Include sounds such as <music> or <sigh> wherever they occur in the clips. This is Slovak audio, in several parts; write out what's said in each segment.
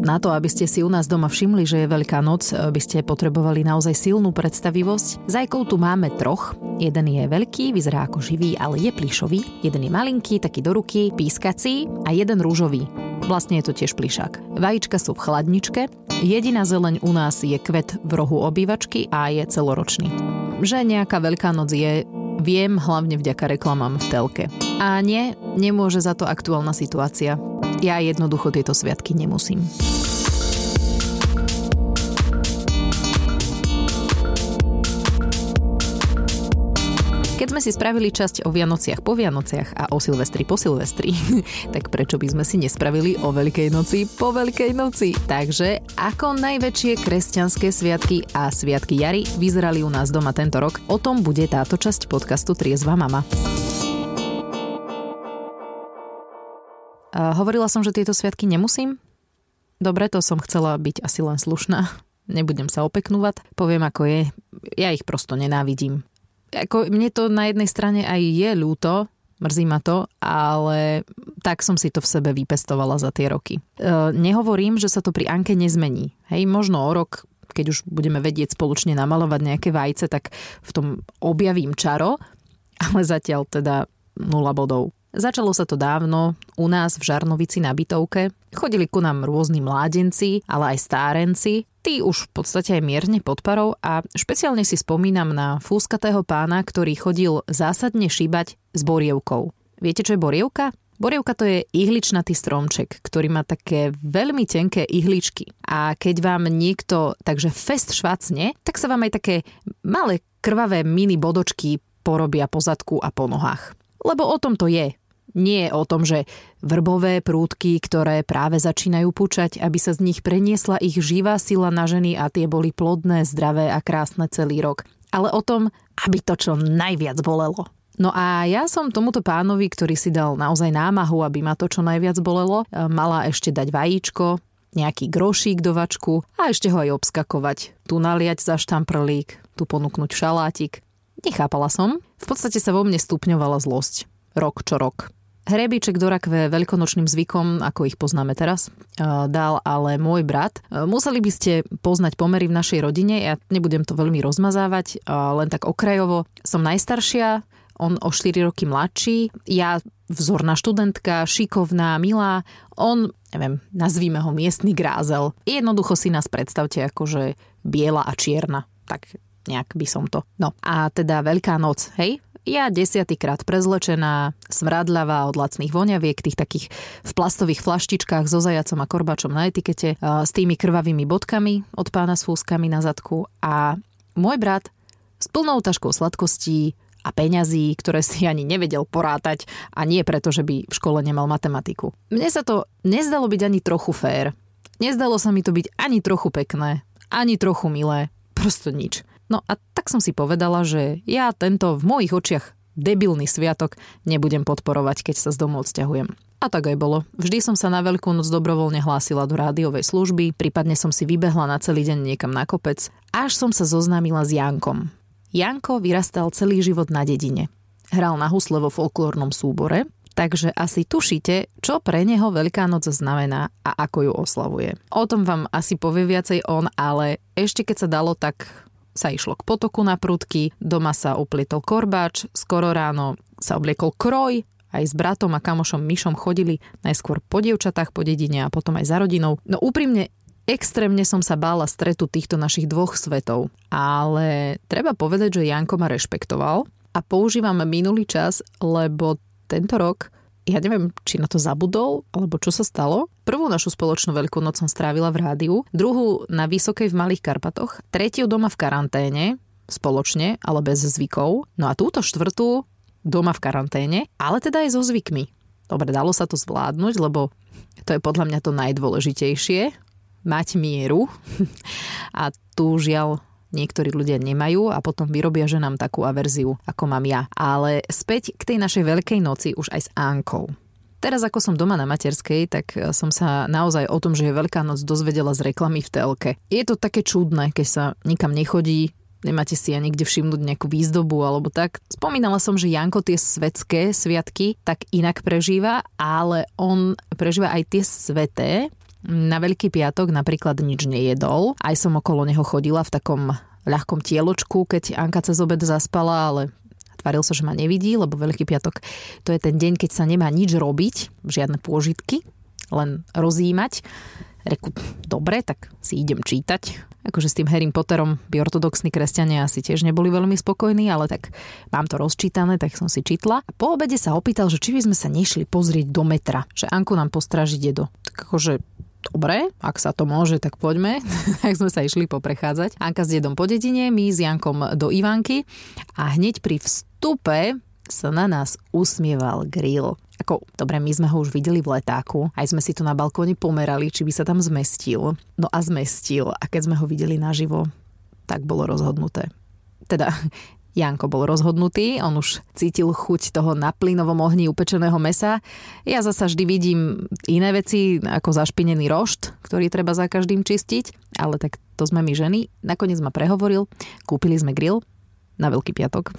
Na to, aby ste si u nás doma všimli, že je Veľká noc, by ste potrebovali naozaj silnú predstavivosť. Zajkov tu máme troch. Jeden je veľký, vyzerá ako živý, ale je plišový. Jeden je malinký, taký do ruky, pískací a jeden rúžový. Vlastne je to tiež plišák. Vajíčka sú v chladničke. Jediná zeleň u nás je kvet v rohu obývačky a je celoročný. Že nejaká Veľká noc je, viem hlavne vďaka reklamám v telke. A nie, nemôže za to aktuálna situácia. Ja jednoducho tieto sviatky nemusím. Keď sme si spravili časť o Vianociach po Vianociach a o Silvestri po Silvestri, <laughs> tak prečo by sme si nespravili o Veľkej noci po Veľkej noci? Takže ako najväčšie kresťanské sviatky a sviatky jary vyzerali u nás doma tento rok, o tom bude táto časť podcastu Triezva mama. Hovorila som, že tieto sviatky nemusím? Dobre, to som chcela byť asi len slušná. <laughs> Nebudem sa opeknúvať. Poviem, ako je. Ja ich prosto nenávidím. Ako, mne to na jednej strane aj je ľúto, mrzí ma to, ale tak som si to v sebe vypestovala za tie roky. E, nehovorím, že sa to pri Anke nezmení. Hej, možno o rok, keď už budeme vedieť spoločne namalovať nejaké vajce, tak v tom objavím čaro, <laughs> ale zatiaľ teda nula bodov. Začalo sa to dávno, u nás v Žarnovici na bytovke. Chodili ku nám rôzni mládenci, ale aj stárenci. Tí už v podstate aj mierne pod parou a špeciálne si spomínam na fúskatého pána, ktorý chodil zásadne šíbať s borievkou. Viete, čo je borievka? Borievka to je ihličnatý stromček, ktorý má také veľmi tenké ihličky. A keď vám niekto takže fest švacne, tak sa vám aj také malé krvavé mini bodočky porobia po zadku a po nohách. Lebo o tom to je. Nie je o tom, že vrbové prúdky, ktoré práve začínajú pučať, aby sa z nich preniesla ich živá sila na ženy a tie boli plodné, zdravé a krásne celý rok. Ale o tom, aby to čo najviac bolelo. No a ja som tomuto pánovi, ktorý si dal naozaj námahu, aby ma to čo najviac bolelo, e, mala ešte dať vajíčko, nejaký grošík do vačku a ešte ho aj obskakovať. Tu naliať za štamprlík, tu ponúknuť šalátik. Nechápala som. V podstate sa vo mne stupňovala zlosť rok čo rok. Hrebiček do rakve veľkonočným zvykom, ako ich poznáme teraz, dal ale môj brat. Museli by ste poznať pomery v našej rodine, ja nebudem to veľmi rozmazávať, len tak okrajovo. Som najstaršia, on o 4 roky mladší, ja vzorná študentka, šikovná, milá, on, neviem, nazvíme ho miestny grázel. Jednoducho si nás predstavte ako, že biela a čierna. Tak nejak by som to. No a teda Veľká noc, hej? Ja desiatýkrát prezlečená, smradľavá od lacných voňaviek, tých takých v plastových flaštičkách so zajacom a korbačom na etikete, s tými krvavými bodkami od pána s fúskami na zadku a môj brat s plnou taškou sladkostí a peňazí, ktoré si ani nevedel porátať a nie preto, že by v škole nemal matematiku. Mne sa to nezdalo byť ani trochu fér. Nezdalo sa mi to byť ani trochu pekné, ani trochu milé, prosto nič. No a tak som si povedala, že ja tento v mojich očiach debilný sviatok nebudem podporovať, keď sa z domu odsťahujem. A tak aj bolo. Vždy som sa na Veľkú noc dobrovoľne hlásila do rádiovej služby, prípadne som si vybehla na celý deň niekam na kopec, až som sa zoznámila s Jankom. Janko vyrastal celý život na dedine. Hral na husle vo folklórnom súbore, takže asi tušíte, čo pre neho Veľká noc znamená a ako ju oslavuje. O tom vám asi povie viacej on, ale ešte keď sa dalo, tak sa išlo k potoku na prúdky, doma sa uplietol korbáč, skoro ráno sa obliekol kroj, aj s bratom a kamošom Myšom chodili najskôr po dievčatách po dedine a potom aj za rodinou. No úprimne, extrémne som sa bála stretu týchto našich dvoch svetov. Ale treba povedať, že Janko ma rešpektoval a používam minulý čas, lebo tento rok ja neviem, či na to zabudol, alebo čo sa stalo. Prvú našu spoločnú veľkú noc som strávila v rádiu, druhú na Vysokej v Malých Karpatoch, tretiu doma v karanténe, spoločne, ale bez zvykov. No a túto štvrtú doma v karanténe, ale teda aj so zvykmi. Dobre, dalo sa to zvládnuť, lebo to je podľa mňa to najdôležitejšie, mať mieru. <laughs> A tu žiaľ niektorí ľudia nemajú a potom vyrobia ženám takú averziu, ako mám ja. Ale späť k tej našej veľkej noci už aj s Ánkou. Teraz ako som doma na materskej, tak som sa naozaj o tom, že je Veľká noc dozvedela z reklamy v telke. Je to také čudné, keď sa nikam nechodí, nemáte si ani kde všimnúť nejakú výzdobu alebo tak. Spomínala som, že Janko tie svetské sviatky tak inak prežíva, ale on prežíva aj tie sveté Na Veľký piatok napríklad nič nejedol. Aj som okolo neho chodila v takom ľahkom tieločku, keď Anka cez obed zaspala, ale tvaril sa, že ma nevidí, lebo Veľký piatok to je ten deň, keď sa nemá nič robiť, žiadne pôžitky, len rozímať. Reku, dobre, tak si idem čítať. Akože s tým Harry Potterom by ortodoxní kresťania asi tiež neboli veľmi spokojní, ale tak mám to rozčítané, tak som si čítla. A po obede sa opýtal, že či by sme sa nešli pozrieť do metra, že Anku nám postraží dedo. Tak akože dobre, ak sa to môže, tak poďme. <laughs> tak sme sa išli poprechádzať. Anka s dedom po dedine, my s Jankom do Ivanky a hneď pri vstupe sa na nás usmieval grill. Ako, dobre, my sme ho už videli v letáku, aj sme si to na balkóne pomerali, či by sa tam zmestil. No a zmestil. A keď sme ho videli naživo, tak bolo rozhodnuté. Teda Janko bol rozhodnutý, on už cítil chuť toho na plynovom ohni upečeného mesa. Ja zasa vždy vidím iné veci, ako zašpinený rošt, ktorý treba za každým čistiť, ale tak to sme my ženy. Nakoniec ma prehovoril, kúpili sme grill na Veľký piatok.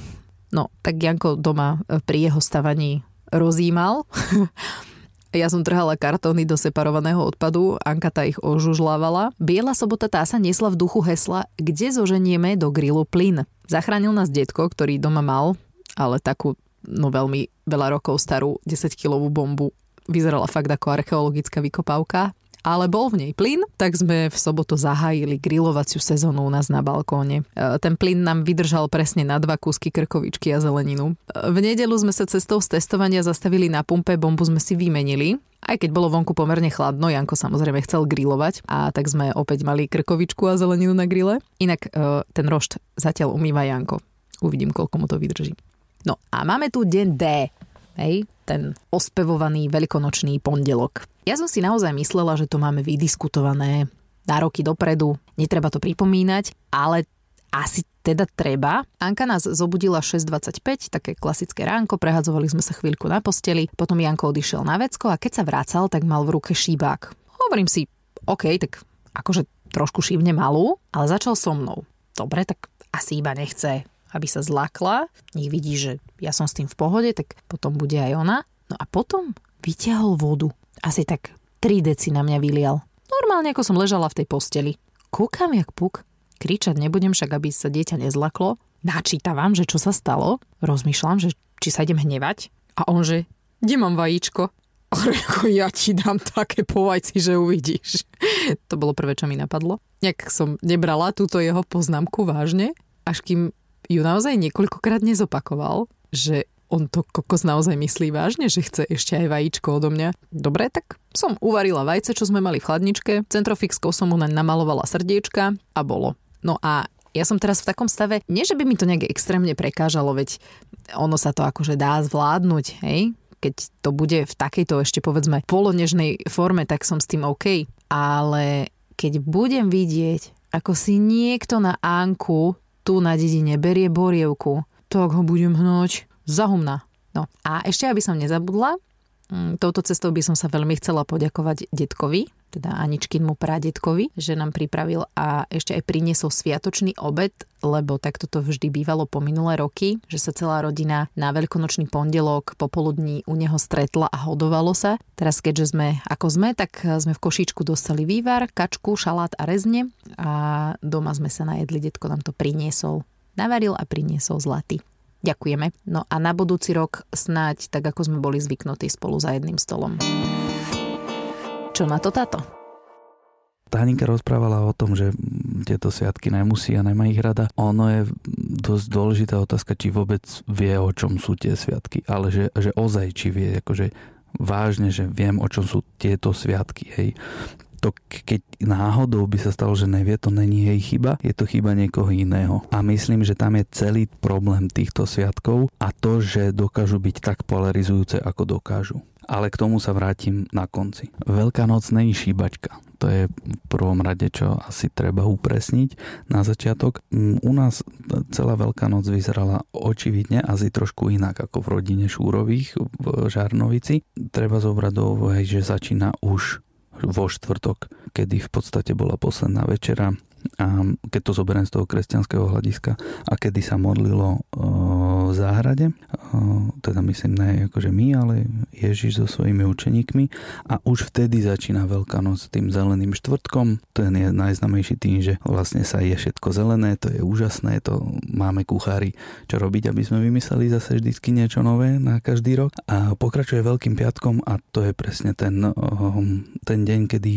No, tak Janko doma pri jeho stavaní rozímal <laughs> Ja som trhala kartóny do separovaného odpadu, Ankata ich ožužlávala. Biela sobota tá sa nesla v duchu hesla Kde zoženieme do grilu plyn? Zachránil nás detko, ktorý doma mal, ale takú no veľmi veľa rokov starú 10-kilovú bombu. Vyzerala fakt ako archeologická vykopávka ale bol v nej plyn, tak sme v sobotu zahájili grilovaciu sezónu u nás na balkóne. E, ten plyn nám vydržal presne na dva kúsky krkovičky a zeleninu. E, v nedelu sme sa cestou z testovania zastavili na pumpe, bombu sme si vymenili. Aj keď bolo vonku pomerne chladno, Janko samozrejme chcel grilovať a tak sme opäť mali krkovičku a zeleninu na grille. Inak e, ten rošt zatiaľ umýva Janko. Uvidím, koľko mu to vydrží. No a máme tu deň D. Hej, ten ospevovaný veľkonočný pondelok. Ja som si naozaj myslela, že to máme vydiskutované na roky dopredu, netreba to pripomínať, ale asi teda treba. Anka nás zobudila 6.25, také klasické ránko, prehadzovali sme sa chvíľku na posteli, potom Janko odišiel na vecko a keď sa vracal, tak mal v ruke šíbák. Hovorím si, OK, tak akože trošku šívne malú, ale začal so mnou. Dobre, tak asi iba nechce aby sa zlakla, nech vidí, že ja som s tým v pohode, tak potom bude aj ona. No a potom vyťahol vodu. Asi tak 3 deci na mňa vylial. Normálne ako som ležala v tej posteli. Kúkam jak puk. Kričať nebudem však, aby sa dieťa nezlaklo. Načítavam, že čo sa stalo. Rozmýšľam, že či sa idem hnevať. A on, že kde mám vajíčko? <laughs> Oreko, ja ti dám také povajci, že uvidíš. <laughs> to bolo prvé, čo mi napadlo. Nejak som nebrala túto jeho poznámku vážne, až kým ju naozaj niekoľkokrát nezopakoval, že on to kokos naozaj myslí vážne, že chce ešte aj vajíčko odo mňa. Dobre, tak som uvarila vajce, čo sme mali v chladničke, centrofixkou som mu naň namalovala srdiečka a bolo. No a ja som teraz v takom stave, nie že by mi to nejak extrémne prekážalo, veď ono sa to akože dá zvládnuť, hej? Keď to bude v takejto ešte povedzme polonežnej forme, tak som s tým OK. Ale keď budem vidieť, ako si niekto na Anku tu na dedine berie borievku, tak ho budem hnúť za humna. No a ešte, aby som nezabudla, mm, touto cestou by som sa veľmi chcela poďakovať detkovi, teda Aničkinmu pradetkovi, že nám pripravil a ešte aj priniesol sviatočný obed, lebo takto to vždy bývalo po minulé roky, že sa celá rodina na veľkonočný pondelok popoludní u neho stretla a hodovalo sa. Teraz keďže sme ako sme, tak sme v košíčku dostali vývar, kačku, šalát a rezne a doma sme sa najedli, detko nám to priniesol. Navaril a priniesol zlatý. Ďakujeme. No a na budúci rok snáď tak, ako sme boli zvyknutí spolu za jedným stolom. Čo na to táto? Táninka rozprávala o tom, že tieto sviatky nemusí a nemá ich rada. Ono je dosť dôležitá otázka, či vôbec vie, o čom sú tie sviatky, ale že, že ozaj, či vie, akože vážne, že viem, o čom sú tieto sviatky. Hej to keď náhodou by sa stalo, že nevie, to není jej chyba, je to chyba niekoho iného. A myslím, že tam je celý problém týchto sviatkov a to, že dokážu byť tak polarizujúce, ako dokážu. Ale k tomu sa vrátim na konci. Veľká noc není šíbačka. To je v prvom rade, čo asi treba upresniť na začiatok. Mm, u nás celá Veľká noc vyzerala očividne asi trošku inak ako v rodine Šúrových v Žarnovici. Treba zobrať do úvahy, že začína už vo štvrtok, kedy v podstate bola posledná večera. A keď to zoberiem z toho kresťanského hľadiska a kedy sa modlilo záhrade teda myslím ne akože my, ale Ježiš so svojimi učeníkmi a už vtedy začína Veľká noc tým zeleným štvrtkom. Ten je najznamejší tým, že vlastne sa je všetko zelené, to je úžasné, to máme kuchári čo robiť, aby sme vymysleli zase vždycky niečo nové na každý rok. A pokračuje Veľkým piatkom a to je presne ten, ten deň, kedy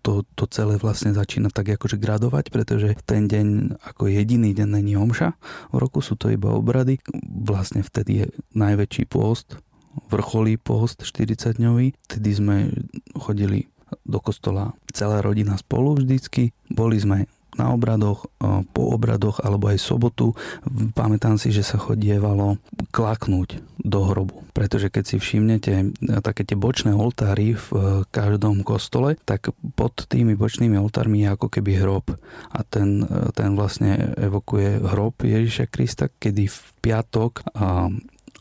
to, to celé vlastne začína tak akože gradovať, pretože ten deň ako jediný deň není omša v roku, sú to iba obrady. Vlastne vtedy je najväčší pôst, vrcholý pôst 40-dňový. Vtedy sme chodili do kostola celá rodina spolu vždycky. Boli sme na obradoch, po obradoch alebo aj sobotu. Pamätám si, že sa chodievalo klaknúť do hrobu. Pretože keď si všimnete e, také tie bočné oltáry v e, každom kostole, tak pod tými bočnými oltármi je ako keby hrob. A ten, e, ten vlastne evokuje hrob Ježiša Krista, kedy v piatok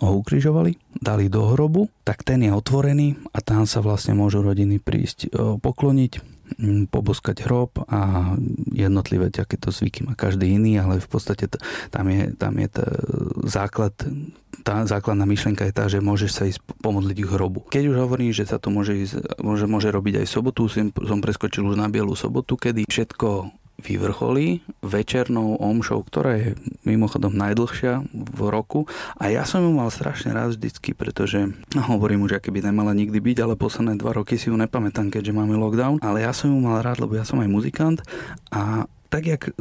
ho ukrižovali, dali do hrobu, tak ten je otvorený a tam sa vlastne môžu rodiny prísť pokloniť, poboskať hrob a jednotlivé takéto zvyky má každý iný, ale v podstate t- tam je, tam je t- základ, tá základná myšlienka je tá, že môžeš sa ísť pomodliť k hrobu. Keď už hovorím, že sa to môže, ísť, môže, môže robiť aj sobotu, som, som preskočil už na bielu sobotu, kedy všetko vyvrcholí večernou omšou, ktorá je mimochodom najdlhšia v roku. A ja som ju mal strašne rád vždycky, pretože no, hovorím už, aké by nemala nikdy byť, ale posledné dva roky si ju nepamätám, keďže máme lockdown, ale ja som ju mal rád, lebo ja som aj muzikant. A tak jak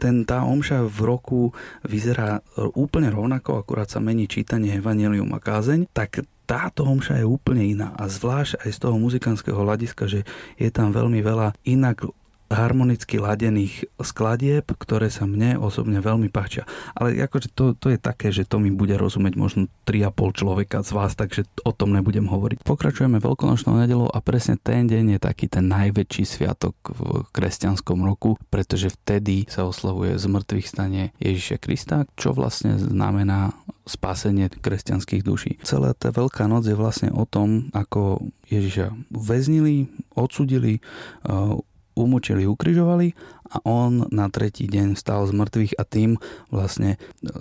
ten, tá omša v roku vyzerá úplne rovnako, akurát sa mení čítanie Evangelium a kázeň, tak táto omša je úplne iná. A zvlášť aj z toho muzikantského hľadiska, že je tam veľmi veľa inak harmonicky ladených skladieb, ktoré sa mne osobne veľmi páčia. Ale akože to, to je také, že to mi bude rozumieť možno 3,5 človeka z vás, takže o tom nebudem hovoriť. Pokračujeme veľkonočnou nedelou a presne ten deň je taký ten najväčší sviatok v kresťanskom roku, pretože vtedy sa oslavuje zmrtvých stane Ježiša Krista, čo vlastne znamená spásenie kresťanských duší. Celá tá Veľká noc je vlastne o tom, ako Ježiša väznili, odsudili, umúčili, ukrižovali a on na tretí deň stal z mŕtvych a tým vlastne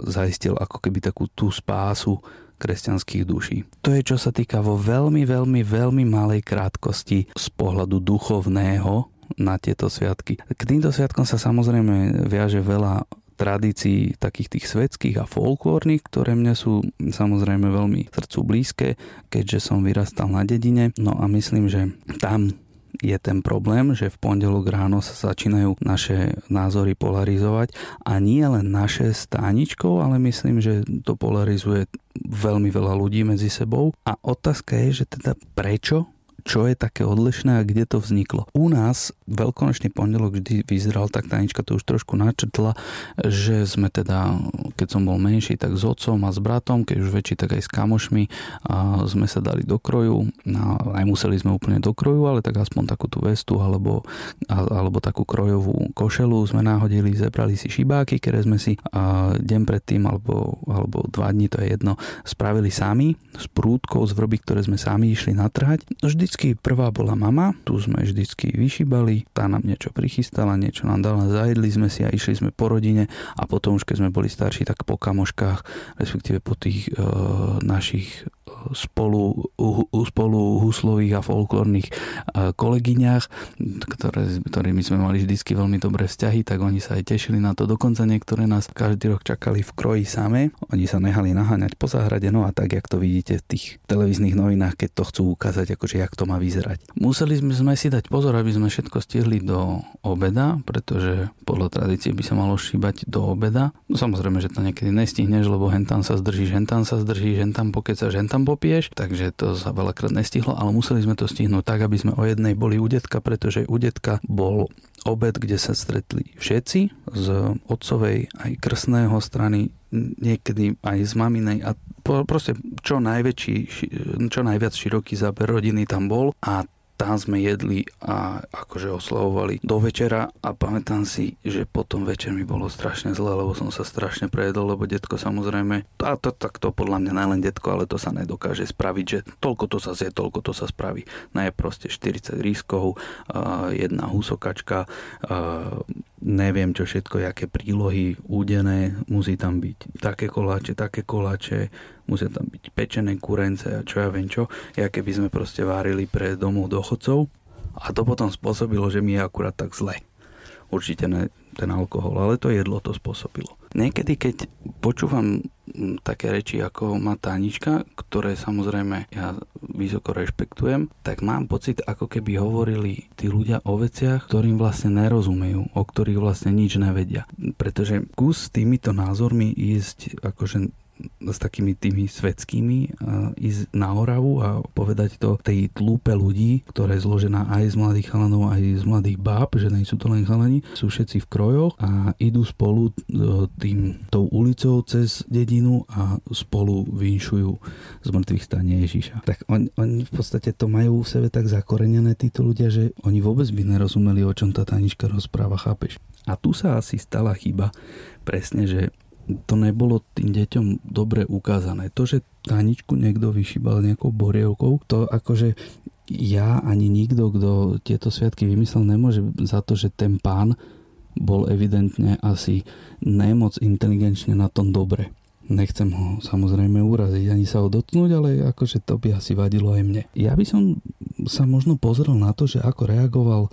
zaistil ako keby takú tú spásu kresťanských duší. To je čo sa týka vo veľmi, veľmi, veľmi malej krátkosti z pohľadu duchovného na tieto sviatky. K týmto sviatkom sa samozrejme viaže veľa tradícií takých tých svetských a folklórnych, ktoré mne sú samozrejme veľmi srdcu blízke, keďže som vyrastal na dedine. No a myslím, že tam je ten problém, že v pondelok ráno sa začínajú naše názory polarizovať a nie len naše stáničkou, ale myslím, že to polarizuje veľmi veľa ľudí medzi sebou. A otázka je, že teda prečo čo je také odlišné a kde to vzniklo. U nás veľkonočný pondelok vždy vyzeral, tak Tanička to už trošku načrtla, že sme teda, keď som bol menší, tak s otcom a s bratom, keď už väčší, tak aj s kamošmi a sme sa dali do kroju. A aj museli sme úplne do kroju, ale tak aspoň takú tú vestu alebo, alebo takú krojovú košelu sme náhodili, zebrali si šibáky, ktoré sme si a deň predtým alebo, alebo dva dní, to je jedno, spravili sami s prúdkou z vrby, ktoré sme sami išli natrhať. Vždy Vždycky prvá bola mama, tu sme vždycky vyšibali, tá nám niečo prichystala, niečo nám dala, zajedli sme si a išli sme po rodine a potom už keď sme boli starší, tak po kamoškách, respektíve po tých e, našich spolu, spolu huslových a folklórnych kolegyňach, ktoré, ktorými sme mali vždycky veľmi dobré vzťahy, tak oni sa aj tešili na to. Dokonca niektoré nás každý rok čakali v kroji same. Oni sa nehali naháňať po záhrade, no a tak, jak to vidíte v tých televíznych novinách, keď to chcú ukázať, akože jak to má vyzerať. Museli sme si dať pozor, aby sme všetko stihli do obeda, pretože podľa tradície by sa malo šíbať do obeda. No samozrejme, že to niekedy nestihneš, lebo hentam sa zdržíš, hentam sa zdržíš, hentam pokecaš, hentam popiješ, takže to sa veľakrát nestihlo, ale museli sme to stihnúť tak, aby sme o jednej boli u detka, pretože u detka bol obed, kde sa stretli všetci z otcovej aj krsného strany, niekedy aj z maminej a proste čo najväčší, čo najviac široký záber rodiny tam bol a tam sme jedli a akože oslavovali do večera a pamätám si, že potom večer mi bolo strašne zle, lebo som sa strašne prejedol, lebo detko samozrejme, a to, tak to podľa mňa najlen detko, ale to sa nedokáže spraviť, že toľko to sa zje, toľko to sa spraví. No je proste 40 rískov, jedna husokačka, neviem čo všetko, aké prílohy údené, musí tam byť také koláče, také koláče, musia tam byť pečené kurence a čo ja viem čo, ja keby sme proste várili pre domov dochodcov a to potom spôsobilo, že mi je akurát tak zle. Určite ne ten alkohol, ale to jedlo to spôsobilo. Niekedy, keď počúvam také reči, ako má Tánička, ktoré samozrejme ja vysoko rešpektujem, tak mám pocit, ako keby hovorili tí ľudia o veciach, ktorým vlastne nerozumejú, o ktorých vlastne nič nevedia. Pretože kus s týmito názormi ísť akože s takými tými svetskými ísť na Oravu a povedať to tej tlúpe ľudí, ktorá je zložená aj z mladých chalanov, aj z mladých báb, že nie sú to len chalani, sú všetci v krojoch a idú spolu e, tým tou ulicou cez dedinu a spolu vinšujú z mŕtvych stane Ježiša. Tak on, oni v podstate to majú v sebe tak zakorenené títo ľudia, že oni vôbec by nerozumeli, o čom tá tanička rozpráva, chápeš? A tu sa asi stala chyba presne, že to nebolo tým deťom dobre ukázané. To, že Taničku niekto vyšíbal nejakou borievkou, to akože ja ani nikto, kto tieto sviatky vymyslel, nemôže za to, že ten pán bol evidentne asi nemoc inteligenčne na tom dobre. Nechcem ho samozrejme uraziť, ani sa ho dotknúť, ale akože to by asi vadilo aj mne. Ja by som sa možno pozrel na to, že ako reagoval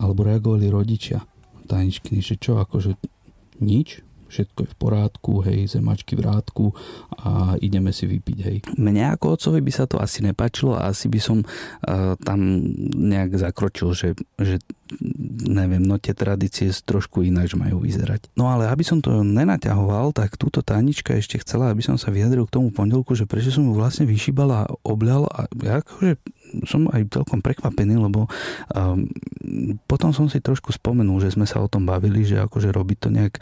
alebo reagovali rodičia Taničky, že čo, akože nič, všetko je v porádku, hej, zemačky v rádku a ideme si vypiť, hej. Mne ako otcovi by sa to asi nepačilo a asi by som uh, tam nejak zakročil, že, že neviem, no tie tradície trošku ináč majú vyzerať. No ale aby som to nenaťahoval, tak túto Tanička ešte chcela, aby som sa vyjadril k tomu pondelku, že prečo som ju vlastne vyšíbal a obľal a akože som aj celkom prekvapený, lebo um, potom som si trošku spomenul, že sme sa o tom bavili, že akože robiť to nejak,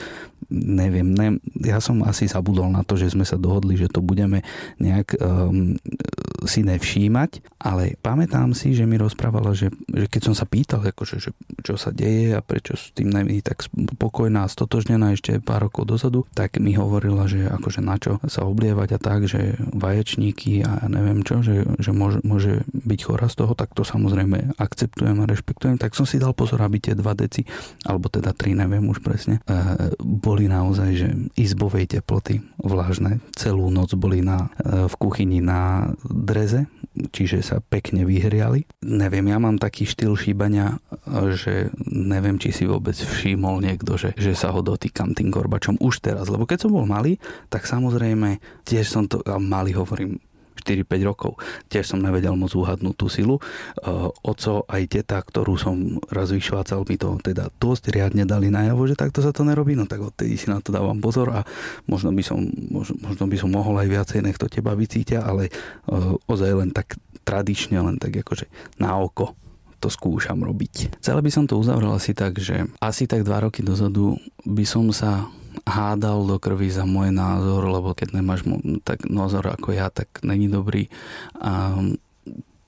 neviem, ne, ja som asi zabudol na to, že sme sa dohodli, že to budeme nejak um, si nevšímať, ale pamätám si, že mi rozprávala, že, že keď som sa pýtal, akože, že čo sa deje a prečo s tým není tak spokojná a stotožnená ešte pár rokov dozadu, tak mi hovorila, že akože na čo sa oblievať a tak, že vaječníky a neviem čo, že, že môže, môže byť chorá z toho, tak to samozrejme akceptujem a rešpektujem. Tak som si dal pozor, aby tie dva deci, alebo teda tri, neviem už presne, e, boli naozaj, že izbovej teploty vlážne. Celú noc boli na, e, v kuchyni na dreze, čiže sa pekne vyhriali. Neviem, ja mám taký štýl šíbania, že neviem, či si vôbec všimol niekto, že, že sa ho dotýkam tým gorbačom už teraz. Lebo keď som bol malý, tak samozrejme tiež som to, malý hovorím, 4-5 rokov. Tiež som nevedel moc uhadnúť tú silu. Uh, oco aj teta, ktorú som raz vyšvácal, mi to teda dosť riadne dali najavo, že takto sa to nerobí, no tak odtedy si na to dávam pozor a možno by som, možno, by som mohol aj viacej, nech to teba vycítia, ale uh, ozaj len tak tradične, len tak akože na oko to skúšam robiť. Celé by som to uzavrel asi tak, že asi tak dva roky dozadu by som sa hádal do krvi za môj názor, lebo keď nemáš tak názor ako ja, tak není dobrý. A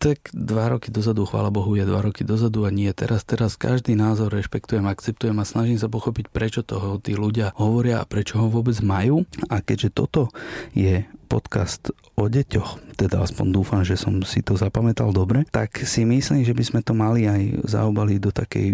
tak dva roky dozadu, chvála Bohu, je dva roky dozadu a nie teraz. Teraz každý názor rešpektujem, akceptujem a snažím sa pochopiť, prečo toho tí ľudia hovoria a prečo ho vôbec majú. A keďže toto je podcast o deťoch, teda aspoň dúfam, že som si to zapamätal dobre, tak si myslím, že by sme to mali aj zaobaliť do, takej,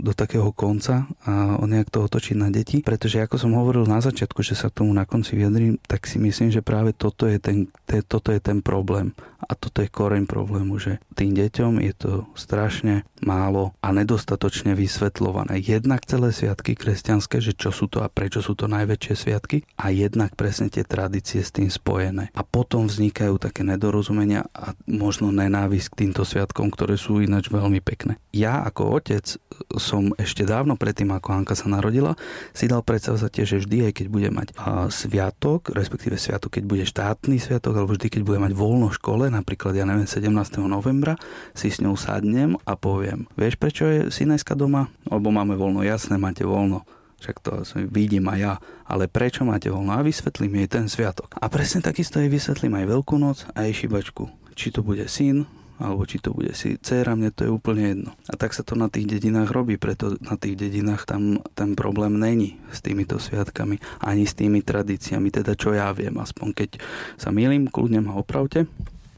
do takého konca a nejak to otočiť na deti, pretože ako som hovoril na začiatku, že sa tomu na konci vyjadrím, tak si myslím, že práve toto je ten, te, toto je ten problém a toto je koreň problému, že tým deťom je to strašne málo a nedostatočne vysvetľované. Jednak celé sviatky kresťanské, že čo sú to a prečo sú to najväčšie sviatky a jednak presne tie tradície s tým spojené. A potom vznikajú také nedorozumenia a možno nenávisť k týmto sviatkom, ktoré sú ináč veľmi pekné. Ja ako otec som ešte dávno predtým, ako Anka sa narodila, si dal predstavzať, že vždy, aj keď bude mať sviatok, respektíve sviatok, keď bude štátny sviatok, alebo vždy, keď bude mať voľno škole, napríklad, ja neviem, 17. novembra, si s ňou sadnem a poviem, vieš, prečo je Sinajska doma? Lebo máme voľno, jasné, máte voľno však to vidím aj ja, ale prečo máte voľno? A vysvetlím jej ten sviatok. A presne takisto jej vysvetlím aj Veľkú noc a jej šibačku. Či to bude syn, alebo či to bude si dcera, mne to je úplne jedno. A tak sa to na tých dedinách robí, preto na tých dedinách tam ten problém není s týmito sviatkami, ani s tými tradíciami, teda čo ja viem, aspoň keď sa milím, kľudne ma opravte.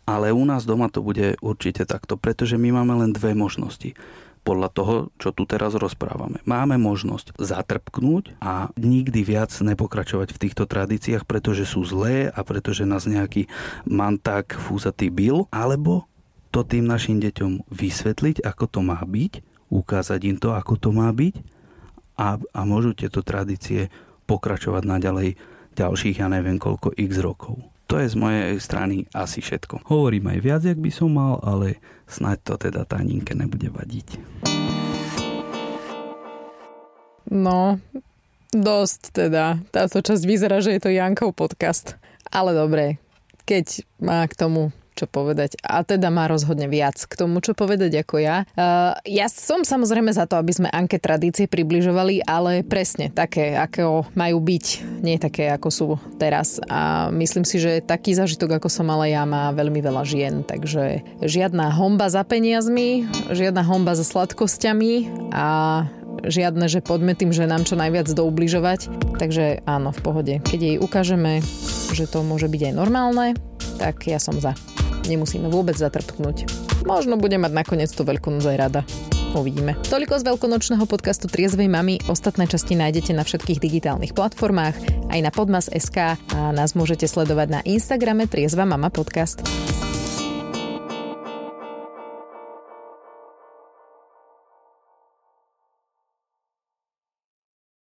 Ale u nás doma to bude určite takto, pretože my máme len dve možnosti podľa toho, čo tu teraz rozprávame. Máme možnosť zatrpknúť a nikdy viac nepokračovať v týchto tradíciách, pretože sú zlé a pretože nás nejaký manták fúzatý bil, alebo to tým našim deťom vysvetliť, ako to má byť, ukázať im to, ako to má byť a, a môžu tieto tradície pokračovať naďalej ďalších, ja neviem koľko x rokov. To je z mojej strany asi všetko. Hovorím aj viac, jak by som mal, ale snáď to teda Taninke nebude vadiť. No, dosť teda. Táto časť vyzerá, že je to Jankov podcast. Ale dobre, keď má k tomu čo povedať. A teda má rozhodne viac k tomu, čo povedať ako ja. Uh, ja som samozrejme za to, aby sme Anke tradície približovali, ale presne také, ako majú byť, nie také, ako sú teraz. A myslím si, že taký zažitok, ako som mala ja, má veľmi veľa žien. Takže žiadna homba za peniazmi, žiadna homba za sladkosťami a žiadne, že poďme tým ženám čo najviac doubližovať. Takže áno, v pohode. Keď jej ukážeme, že to môže byť aj normálne, tak ja som za nemusíme vôbec zatrpknúť. Možno bude mať nakoniec tú veľkú noc aj rada. Uvidíme. Toľko z veľkonočného podcastu Triezvej mamy. Ostatné časti nájdete na všetkých digitálnych platformách, aj na podmas.sk a nás môžete sledovať na Instagrame Triezva mama podcast.